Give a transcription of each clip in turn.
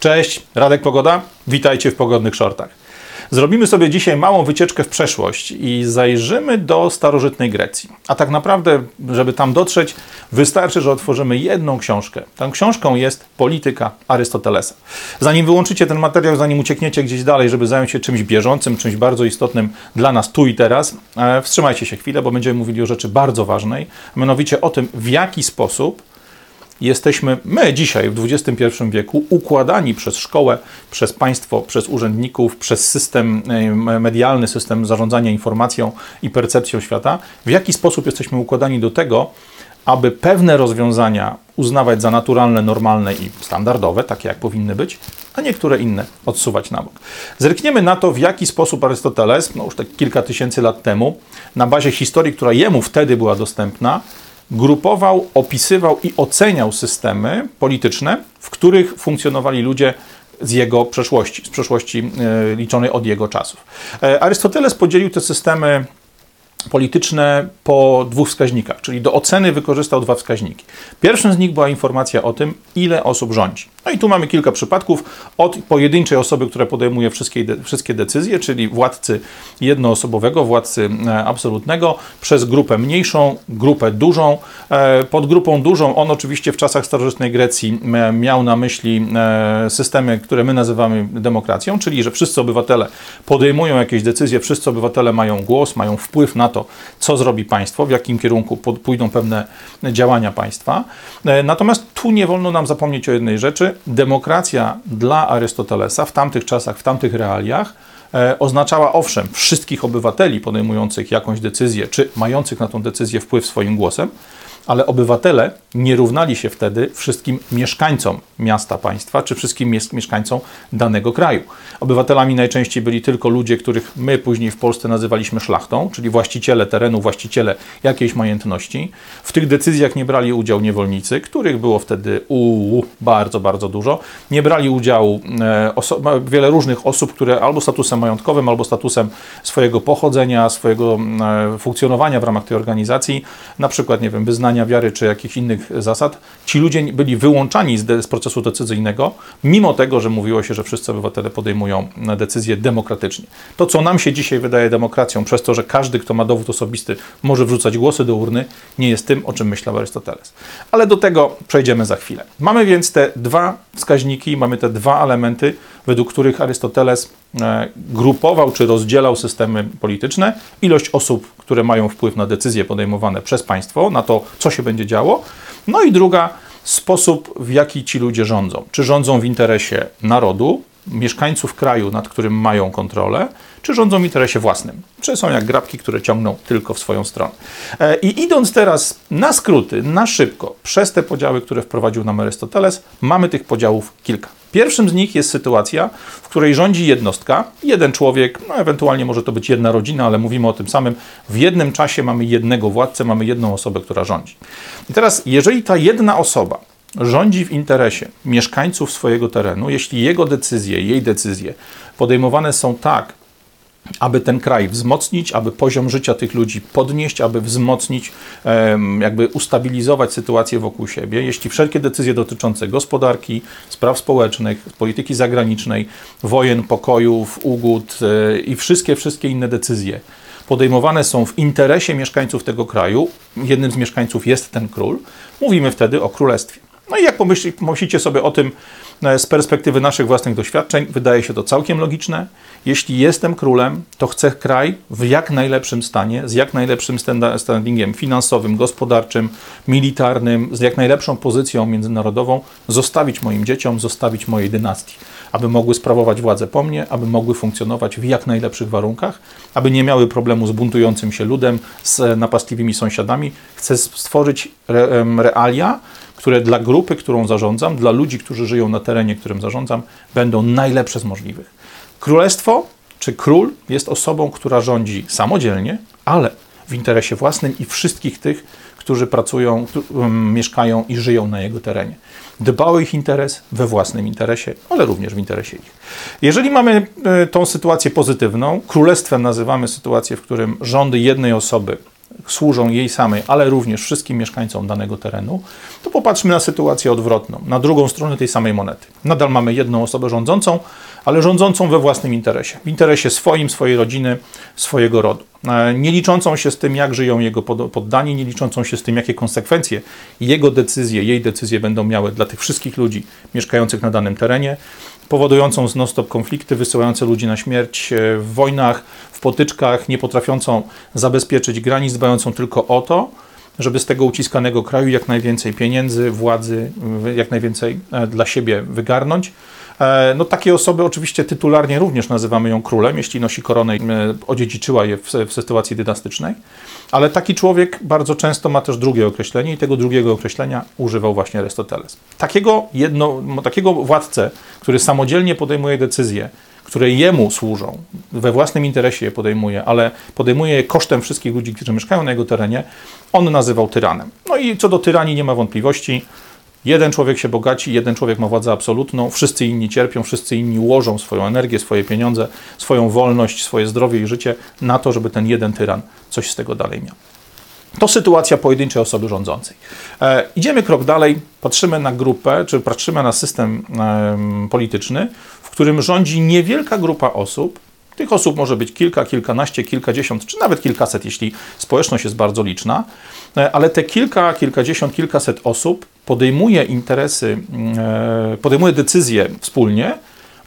Cześć, Radek Pogoda. Witajcie w pogodnych shortach. Zrobimy sobie dzisiaj małą wycieczkę w przeszłość i zajrzymy do starożytnej Grecji. A tak naprawdę, żeby tam dotrzeć, wystarczy, że otworzymy jedną książkę. Tą książką jest Polityka Arystotelesa. Zanim wyłączycie ten materiał, zanim uciekniecie gdzieś dalej, żeby zająć się czymś bieżącym, czymś bardzo istotnym dla nas tu i teraz, e, wstrzymajcie się chwilę, bo będziemy mówili o rzeczy bardzo ważnej, mianowicie o tym, w jaki sposób jesteśmy my dzisiaj w XXI wieku układani przez szkołę, przez państwo, przez urzędników, przez system medialny, system zarządzania informacją i percepcją świata, w jaki sposób jesteśmy układani do tego, aby pewne rozwiązania uznawać za naturalne, normalne i standardowe, takie jak powinny być, a niektóre inne odsuwać na bok. Zerkniemy na to, w jaki sposób Arystoteles, no już tak kilka tysięcy lat temu, na bazie historii, która jemu wtedy była dostępna, grupował, opisywał i oceniał systemy polityczne, w których funkcjonowali ludzie z jego przeszłości, z przeszłości e, liczonej od jego czasów. E, Arystoteles podzielił te systemy polityczne po dwóch wskaźnikach, czyli do oceny wykorzystał dwa wskaźniki. Pierwszym z nich była informacja o tym, ile osób rządzi. No i tu mamy kilka przypadków od pojedynczej osoby, która podejmuje wszystkie, wszystkie decyzje, czyli władcy jednoosobowego, władcy e, absolutnego, przez grupę mniejszą, grupę dużą. E, pod grupą dużą on oczywiście w czasach starożytnej Grecji e, miał na myśli systemy, które my nazywamy demokracją, czyli że wszyscy obywatele podejmują jakieś decyzje, wszyscy obywatele mają głos, mają wpływ na to, co zrobi państwo, w jakim kierunku pójdą pewne działania państwa. Natomiast tu nie wolno nam zapomnieć o jednej rzeczy, demokracja dla Arystotelesa w tamtych czasach, w tamtych realiach e, oznaczała owszem wszystkich obywateli podejmujących jakąś decyzję, czy mających na tą decyzję wpływ swoim głosem, ale obywatele nie równali się wtedy wszystkim mieszkańcom miasta, państwa, czy wszystkim mieszkańcom danego kraju. Obywatelami najczęściej byli tylko ludzie, których my później w Polsce nazywaliśmy szlachtą, czyli właściciele terenu, właściciele jakiejś majątności. W tych decyzjach nie brali udziału niewolnicy, których było wtedy uu, bardzo, bardzo dużo. Nie brali udziału e, wiele różnych osób, które albo statusem majątkowym, albo statusem swojego pochodzenia, swojego e, funkcjonowania w ramach tej organizacji, na przykład, nie wiem, wyznania wiary czy jakichś innych zasad, ci ludzie byli wyłączani z, z procesu decyzyjnego, mimo tego, że mówiło się, że wszyscy obywatele podejmują decyzje demokratycznie. To, co nam się dzisiaj wydaje demokracją, przez to, że każdy, kto ma dowód osobisty, może wrzucać głosy do urny, nie jest tym, o czym myślał Arystoteles. Ale do tego przejdziemy za chwilę. Mamy więc te dwa wskaźniki, mamy te dwa elementy, według których Arystoteles e, grupował czy rozdzielał systemy polityczne, ilość osób, które mają wpływ na decyzje podejmowane przez państwo, na to, co się będzie działo. No i druga, sposób, w jaki ci ludzie rządzą. Czy rządzą w interesie narodu, mieszkańców kraju, nad którym mają kontrolę, czy rządzą w interesie własnym. Czy są jak grabki, które ciągną tylko w swoją stronę. E, I idąc teraz na skróty, na szybko, przez te podziały, które wprowadził nam Arystoteles, mamy tych podziałów kilka. Pierwszym z nich jest sytuacja, w której rządzi jednostka, jeden człowiek, no ewentualnie może to być jedna rodzina, ale mówimy o tym samym. W jednym czasie mamy jednego władcę, mamy jedną osobę, która rządzi. I teraz, jeżeli ta jedna osoba rządzi w interesie mieszkańców swojego terenu, jeśli jego decyzje, jej decyzje podejmowane są tak, aby ten kraj wzmocnić, aby poziom życia tych ludzi podnieść, aby wzmocnić, jakby ustabilizować sytuację wokół siebie. Jeśli wszelkie decyzje dotyczące gospodarki, spraw społecznych, polityki zagranicznej, wojen, pokojów, ugód e, i wszystkie, wszystkie inne decyzje podejmowane są w interesie mieszkańców tego kraju, jednym z mieszkańców jest ten król, mówimy wtedy o królestwie. No i jak pomyślicie sobie o tym e, z perspektywy naszych własnych doświadczeń, wydaje się to całkiem logiczne. Jeśli jestem królem, to chcę kraj w jak najlepszym stanie, z jak najlepszym standingiem finansowym, gospodarczym, militarnym, z jak najlepszą pozycją międzynarodową zostawić moim dzieciom, zostawić mojej dynastii, aby mogły sprawować władzę po mnie, aby mogły funkcjonować w jak najlepszych warunkach, aby nie miały problemu z buntującym się ludem, z napastliwymi sąsiadami. Chcę stworzyć realia, które dla grupy, którą zarządzam, dla ludzi, którzy żyją na terenie, którym zarządzam, będą najlepsze z możliwych. Królestwo czy król jest osobą, która rządzi samodzielnie, ale w interesie własnym i wszystkich tych, którzy pracują, um, mieszkają i żyją na jego terenie. Dba o ich interes we własnym interesie, ale również w interesie ich. Jeżeli mamy y, tą sytuację pozytywną, królestwem nazywamy sytuację, w którym rządy jednej osoby służą jej samej, ale również wszystkim mieszkańcom danego terenu, to popatrzmy na sytuację odwrotną, na drugą stronę tej samej monety. Nadal mamy jedną osobę rządzącą, ale rządzącą we własnym interesie, w interesie swoim, swojej rodziny, swojego rodu. E, nie liczącą się z tym, jak żyją jego poddani, nie liczącą się z tym, jakie konsekwencje jego decyzje, jej decyzje będą miały dla tych wszystkich ludzi mieszkających na danym terenie, powodującą non-stop konflikty, wysyłające ludzi na śmierć e, w wojnach, w potyczkach, nie potrafiącą zabezpieczyć granic, dbającą tylko o to, żeby z tego uciskanego kraju jak najwięcej pieniędzy, władzy, jak najwięcej e, dla siebie wygarnąć. E, no takie osoby oczywiście tytularnie również nazywamy ją królem, jeśli nosi koronę i e, odziedziczyła je w, w sytuacji dynastycznej, ale taki człowiek bardzo często ma też drugie określenie i tego drugiego określenia używał właśnie Arystoteles. Takiego, jedno, takiego władcę, który samodzielnie podejmuje decyzje, które jemu służą, we własnym interesie je podejmuje, ale podejmuje je kosztem wszystkich ludzi, którzy mieszkają na jego terenie, on nazywał tyranem. No i co do tyranii nie ma wątpliwości. Jeden człowiek się bogaci, jeden człowiek ma władzę absolutną, wszyscy inni cierpią, wszyscy inni łożą swoją energię, swoje pieniądze, swoją wolność, swoje zdrowie i życie na to, żeby ten jeden tyran coś z tego dalej miał. To sytuacja pojedynczej osoby rządzącej. E, idziemy krok dalej, patrzymy na grupę, czy patrzymy na system e, polityczny, w którym rządzi niewielka grupa osób. Tych osób może być kilka, kilkanaście, kilkadziesiąt, czy nawet kilkaset, jeśli społeczność jest bardzo liczna, e, ale te kilka, kilkadziesiąt, kilkaset osób podejmuje interesy, e, podejmuje decyzje wspólnie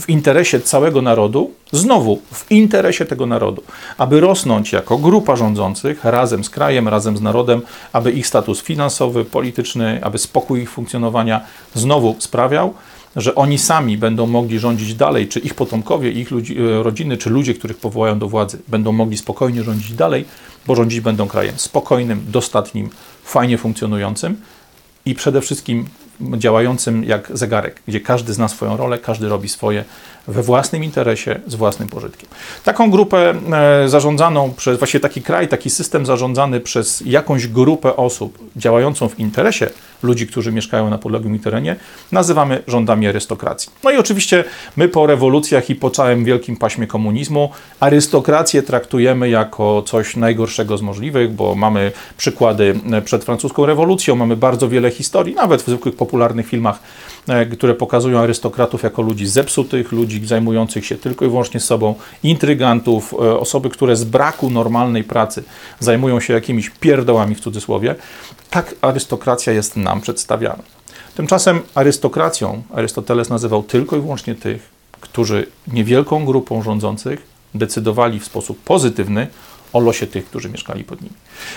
w interesie całego narodu, znowu w interesie tego narodu, aby rosnąć jako grupa rządzących razem z krajem, razem z narodem, aby ich status finansowy, polityczny, aby spokój ich funkcjonowania znowu sprawiał, że oni sami będą mogli rządzić dalej, czy ich potomkowie, ich ludzi, e, rodziny, czy ludzie, których powołają do władzy, będą mogli spokojnie rządzić dalej, bo rządzić będą krajem spokojnym, dostatnim, fajnie funkcjonującym i przede wszystkim działającym jak zegarek, gdzie każdy zna swoją rolę, każdy robi swoje we własnym interesie, z własnym pożytkiem. Taką grupę e, zarządzaną przez, właściwie taki kraj, taki system zarządzany przez jakąś grupę osób działającą w interesie ludzi, którzy mieszkają na podległym terenie, nazywamy rządami arystokracji. No i oczywiście my po rewolucjach i po całym wielkim paśmie komunizmu arystokrację traktujemy jako coś najgorszego z możliwych, bo mamy przykłady przed francuską rewolucją, mamy bardzo wiele historii, nawet w zwykłych popularnych filmach, e, które pokazują arystokratów jako ludzi zepsutych, ludzi zajmujących się tylko i wyłącznie sobą, intrygantów, e, osoby, które z braku normalnej pracy zajmują się jakimiś pierdołami w cudzysłowie. Tak arystokracja jest nam przedstawiana. Tymczasem arystokracją Arystoteles nazywał tylko i wyłącznie tych, którzy niewielką grupą rządzących decydowali w sposób pozytywny o losie tych, którzy mieszkali pod nimi.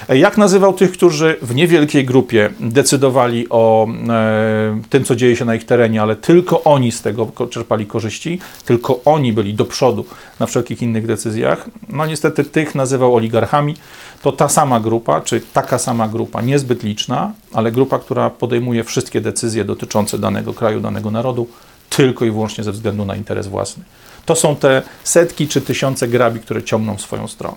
E, jak nazywał tych, którzy w niewielkiej grupie decydowali o e, tym, co dzieje się na ich terenie, ale tylko oni z tego czerpali korzyści, tylko oni byli do przodu na wszelkich innych decyzjach? No niestety tych nazywał oligarchami. To ta sama grupa, czy taka sama grupa, niezbyt liczna, ale grupa, która podejmuje wszystkie decyzje dotyczące danego kraju, danego narodu, tylko i wyłącznie ze względu na interes własny. To są te setki czy tysiące grabi, które ciągną w swoją stronę.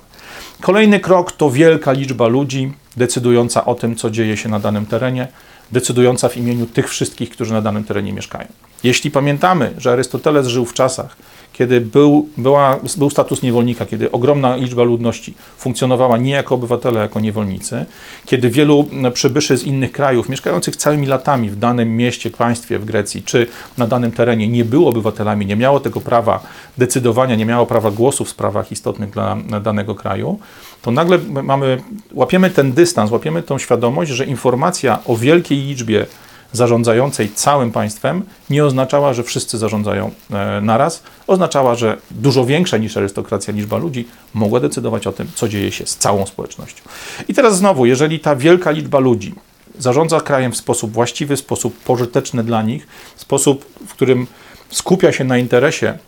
Kolejny krok to wielka liczba ludzi decydująca o tym, co dzieje się na danym terenie, decydująca w imieniu tych wszystkich, którzy na danym terenie mieszkają. Jeśli pamiętamy, że Arystoteles żył w czasach, kiedy był, była, był status niewolnika, kiedy ogromna liczba ludności funkcjonowała nie jako obywatele, jako niewolnicy, kiedy wielu przybyszy z innych krajów, mieszkających całymi latami w danym mieście, państwie w Grecji, czy na danym terenie, nie było obywatelami, nie miało tego prawa decydowania, nie miało prawa głosu w sprawach istotnych dla danego kraju, to nagle mamy, łapiemy ten dystans, łapiemy tą świadomość, że informacja o wielkiej liczbie zarządzającej całym państwem nie oznaczała, że wszyscy zarządzają e, naraz. Oznaczała, że dużo większa niż arystokracja liczba ludzi mogła decydować o tym, co dzieje się z całą społecznością. I teraz znowu, jeżeli ta wielka liczba ludzi zarządza krajem w sposób właściwy, w sposób pożyteczny dla nich, w sposób, w którym skupia się na interesie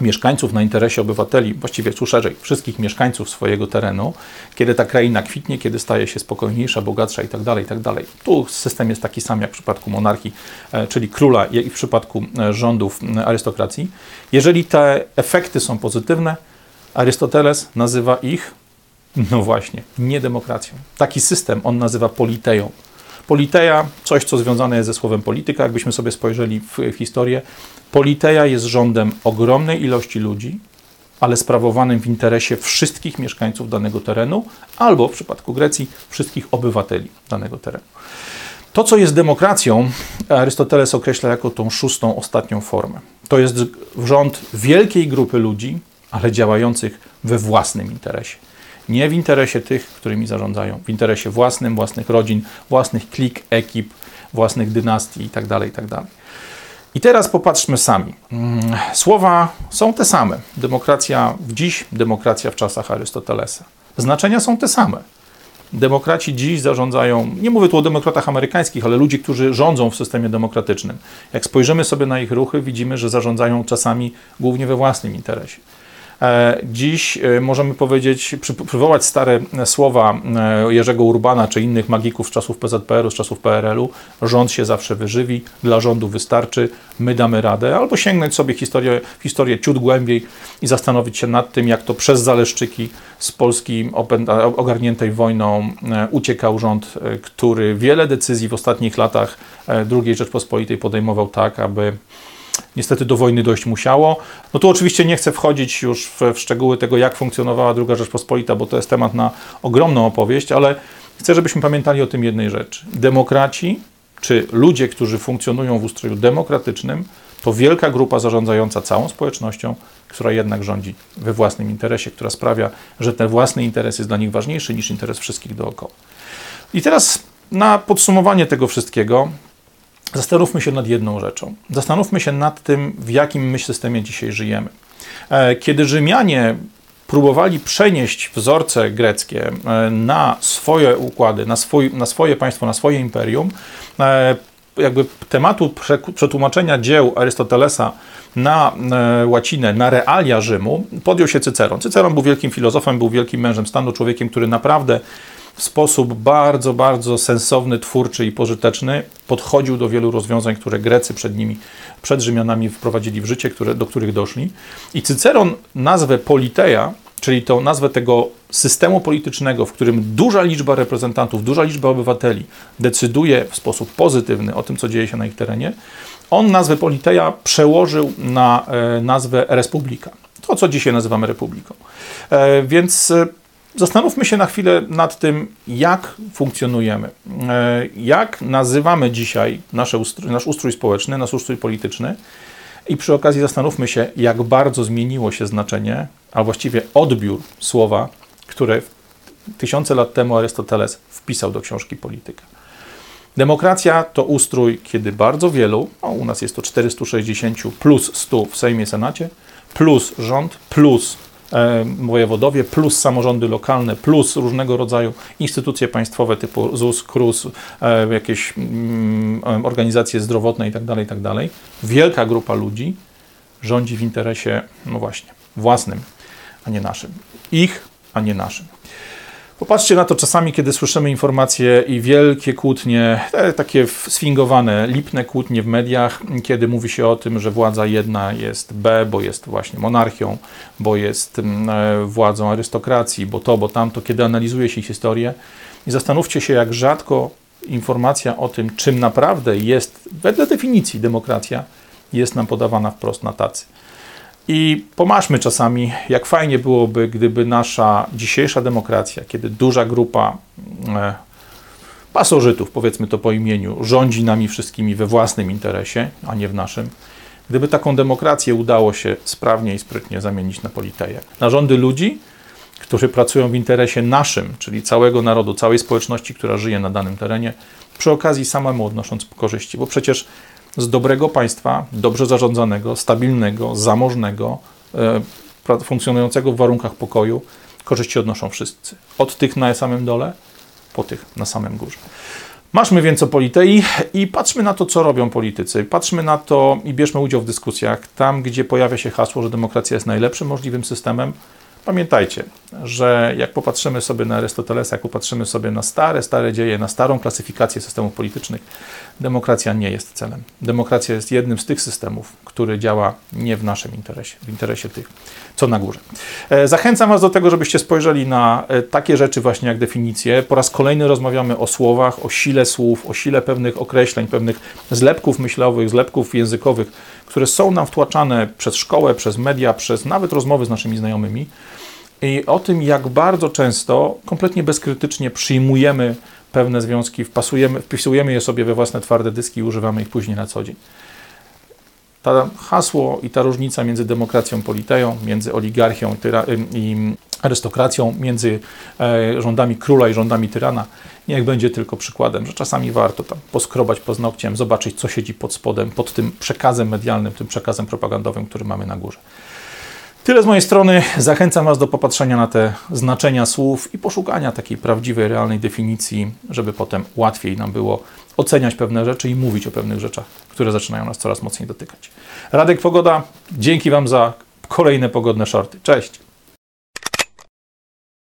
mieszkańców na interesie obywateli, właściwie tu szerzej, wszystkich mieszkańców swojego terenu, kiedy ta kraina kwitnie, kiedy staje się spokojniejsza, bogatsza itd., tak itd. Tak tu system jest taki sam jak w przypadku monarchii, e, czyli króla i w przypadku e, rządów arystokracji. Jeżeli te efekty są pozytywne, Arystoteles nazywa ich, no właśnie, niedemokracją. Taki system on nazywa politeją. Politeja, coś co związane jest ze słowem polityka, jakbyśmy sobie spojrzeli w historię, Politeja jest rządem ogromnej ilości ludzi, ale sprawowanym w interesie wszystkich mieszkańców danego terenu, albo w przypadku Grecji wszystkich obywateli danego terenu. To, co jest demokracją, Arystoteles określa jako tą szóstą, ostatnią formę. To jest rząd wielkiej grupy ludzi, ale działających we własnym interesie. Nie w interesie tych, którymi zarządzają, w interesie własnym, własnych rodzin, własnych klik, ekip, własnych dynastii itd. Tak itd. I teraz popatrzmy sami. Mm, słowa są te same. Demokracja w dziś, demokracja w czasach Arystotelesa. Znaczenia są te same. Demokraci dziś zarządzają, nie mówię tu o demokratach amerykańskich, ale ludzi, którzy rządzą w systemie demokratycznym. Jak spojrzymy sobie na ich ruchy, widzimy, że zarządzają czasami głównie we własnym interesie. E, dziś e, możemy powiedzieć, przywołać stare słowa e, Jerzego Urbana czy innych magików z czasów PZPR-u, z czasów PRL-u. Rząd się zawsze wyżywi, dla rządu wystarczy, my damy radę. Albo sięgnąć sobie historię, historię ciut głębiej i zastanowić się nad tym, jak to przez Zaleszczyki z Polski ogarniętej wojną uciekał rząd, który wiele decyzji w ostatnich latach II Rzeczpospolitej podejmował tak, aby niestety do wojny dojść musiało. No tu oczywiście nie chcę wchodzić już w, w szczegóły tego, jak funkcjonowała II Rzeczpospolita, bo to jest temat na ogromną opowieść, ale chcę, żebyśmy pamiętali o tym jednej rzeczy. Demokraci, czy ludzie, którzy funkcjonują w ustroju demokratycznym, to wielka grupa zarządzająca całą społecznością, która jednak rządzi we własnym interesie, która sprawia, że ten własny interes jest dla nich ważniejszy niż interes wszystkich dookoła. I teraz na podsumowanie tego wszystkiego zastanówmy się nad jedną rzeczą. Zastanówmy się nad tym, w jakim my systemie dzisiaj żyjemy. E, kiedy Rzymianie próbowali przenieść wzorce greckie e, na swoje układy, na, swój, na swoje państwo, na swoje imperium, e, jakby tematu przetłumaczenia dzieł Arystotelesa na łacinę, na realia Rzymu, podjął się Cyceron. Cyceron był wielkim filozofem, był wielkim mężem stanu, człowiekiem, który naprawdę w sposób bardzo, bardzo sensowny, twórczy i pożyteczny podchodził do wielu rozwiązań, które Grecy przed nimi, przed Rzymianami wprowadzili w życie, które, do których doszli. I Cyceron nazwę Politeia, czyli tą nazwę tego systemu politycznego, w którym duża liczba reprezentantów, duża liczba obywateli decyduje w sposób pozytywny o tym, co dzieje się na ich terenie, on nazwę Politeia przełożył na e, nazwę Republika. To, co dzisiaj nazywamy Republiką. E, więc e, Zastanówmy się na chwilę nad tym, jak funkcjonujemy, e, jak nazywamy dzisiaj nasze ustrój, nasz ustrój społeczny, nasz ustrój polityczny i przy okazji zastanówmy się, jak bardzo zmieniło się znaczenie, a właściwie odbiór słowa, które tysiące lat temu Arystoteles wpisał do książki Polityka. Demokracja to ustrój, kiedy bardzo wielu, no u nas jest to 460 plus 100 w Sejmie, Senacie, plus rząd, plus wojewodowie, plus samorządy lokalne, plus różnego rodzaju instytucje państwowe typu ZUS, KRUS, e, jakieś mm, organizacje zdrowotne itd., tak itd. Tak Wielka grupa ludzi rządzi w interesie, no właśnie, własnym, a nie naszym. Ich, a nie naszym. Popatrzcie na to czasami, kiedy słyszymy informacje i wielkie kłótnie, takie sfingowane, lipne kłótnie w mediach, kiedy mówi się o tym, że władza jedna jest B, bo jest właśnie monarchią, bo jest mm, e, władzą arystokracji, bo to, bo tamto, kiedy analizuje się historię. I zastanówcie się, jak rzadko informacja o tym, czym naprawdę jest, wedle definicji demokracja, jest nam podawana wprost na tacy. I pomaszmy czasami, jak fajnie byłoby, gdyby nasza dzisiejsza demokracja, kiedy duża grupa e, pasożytów, powiedzmy to po imieniu, rządzi nami wszystkimi we własnym interesie, a nie w naszym, gdyby taką demokrację udało się sprawnie i sprytnie zamienić na politeję. Na rządy ludzi, którzy pracują w interesie naszym, czyli całego narodu, całej społeczności, która żyje na danym terenie, przy okazji samemu odnosząc korzyści, bo przecież z dobrego państwa, dobrze zarządzanego, stabilnego, zamożnego, e, funkcjonującego w warunkach pokoju, korzyści odnoszą wszyscy. Od tych na samym dole, po tych na samym górze. Maszmy więc o politei i patrzmy na to, co robią politycy. Patrzmy na to i bierzmy udział w dyskusjach. Tam, gdzie pojawia się hasło, że demokracja jest najlepszym możliwym systemem, Pamiętajcie, że jak popatrzymy sobie na Arystotelesa, jak popatrzymy sobie na stare, stare dzieje, na starą klasyfikację systemów politycznych, demokracja nie jest celem. Demokracja jest jednym z tych systemów, który działa nie w naszym interesie, w interesie tych, co na górze. E, zachęcam Was do tego, żebyście spojrzeli na e, takie rzeczy właśnie jak definicje. Po raz kolejny rozmawiamy o słowach, o sile słów, o sile pewnych określeń, pewnych zlepków myślowych, zlepków językowych, które są nam wtłaczane przez szkołę, przez media, przez nawet rozmowy z naszymi znajomymi i o tym, jak bardzo często kompletnie bezkrytycznie przyjmujemy pewne związki, wpasujemy, wpisujemy je sobie we własne twarde dyski i używamy ich później na co dzień. Ta hasło i ta różnica między demokracją politeją, między oligarchią i, arystokracją, między e, rządami króla i rządami tyrana, niech będzie tylko przykładem, że czasami warto tam poskrobać paznokciem, zobaczyć, co siedzi pod spodem, pod tym przekazem medialnym, tym przekazem propagandowym, który mamy na górze. Tyle z mojej strony. Zachęcam Was do popatrzenia na te znaczenia słów i poszukania takiej prawdziwej, realnej definicji, żeby potem łatwiej nam było oceniać pewne rzeczy i mówić o pewnych rzeczach, które zaczynają nas coraz mocniej dotykać. Radek Pogoda, dzięki Wam za kolejne pogodne shorty. Cześć!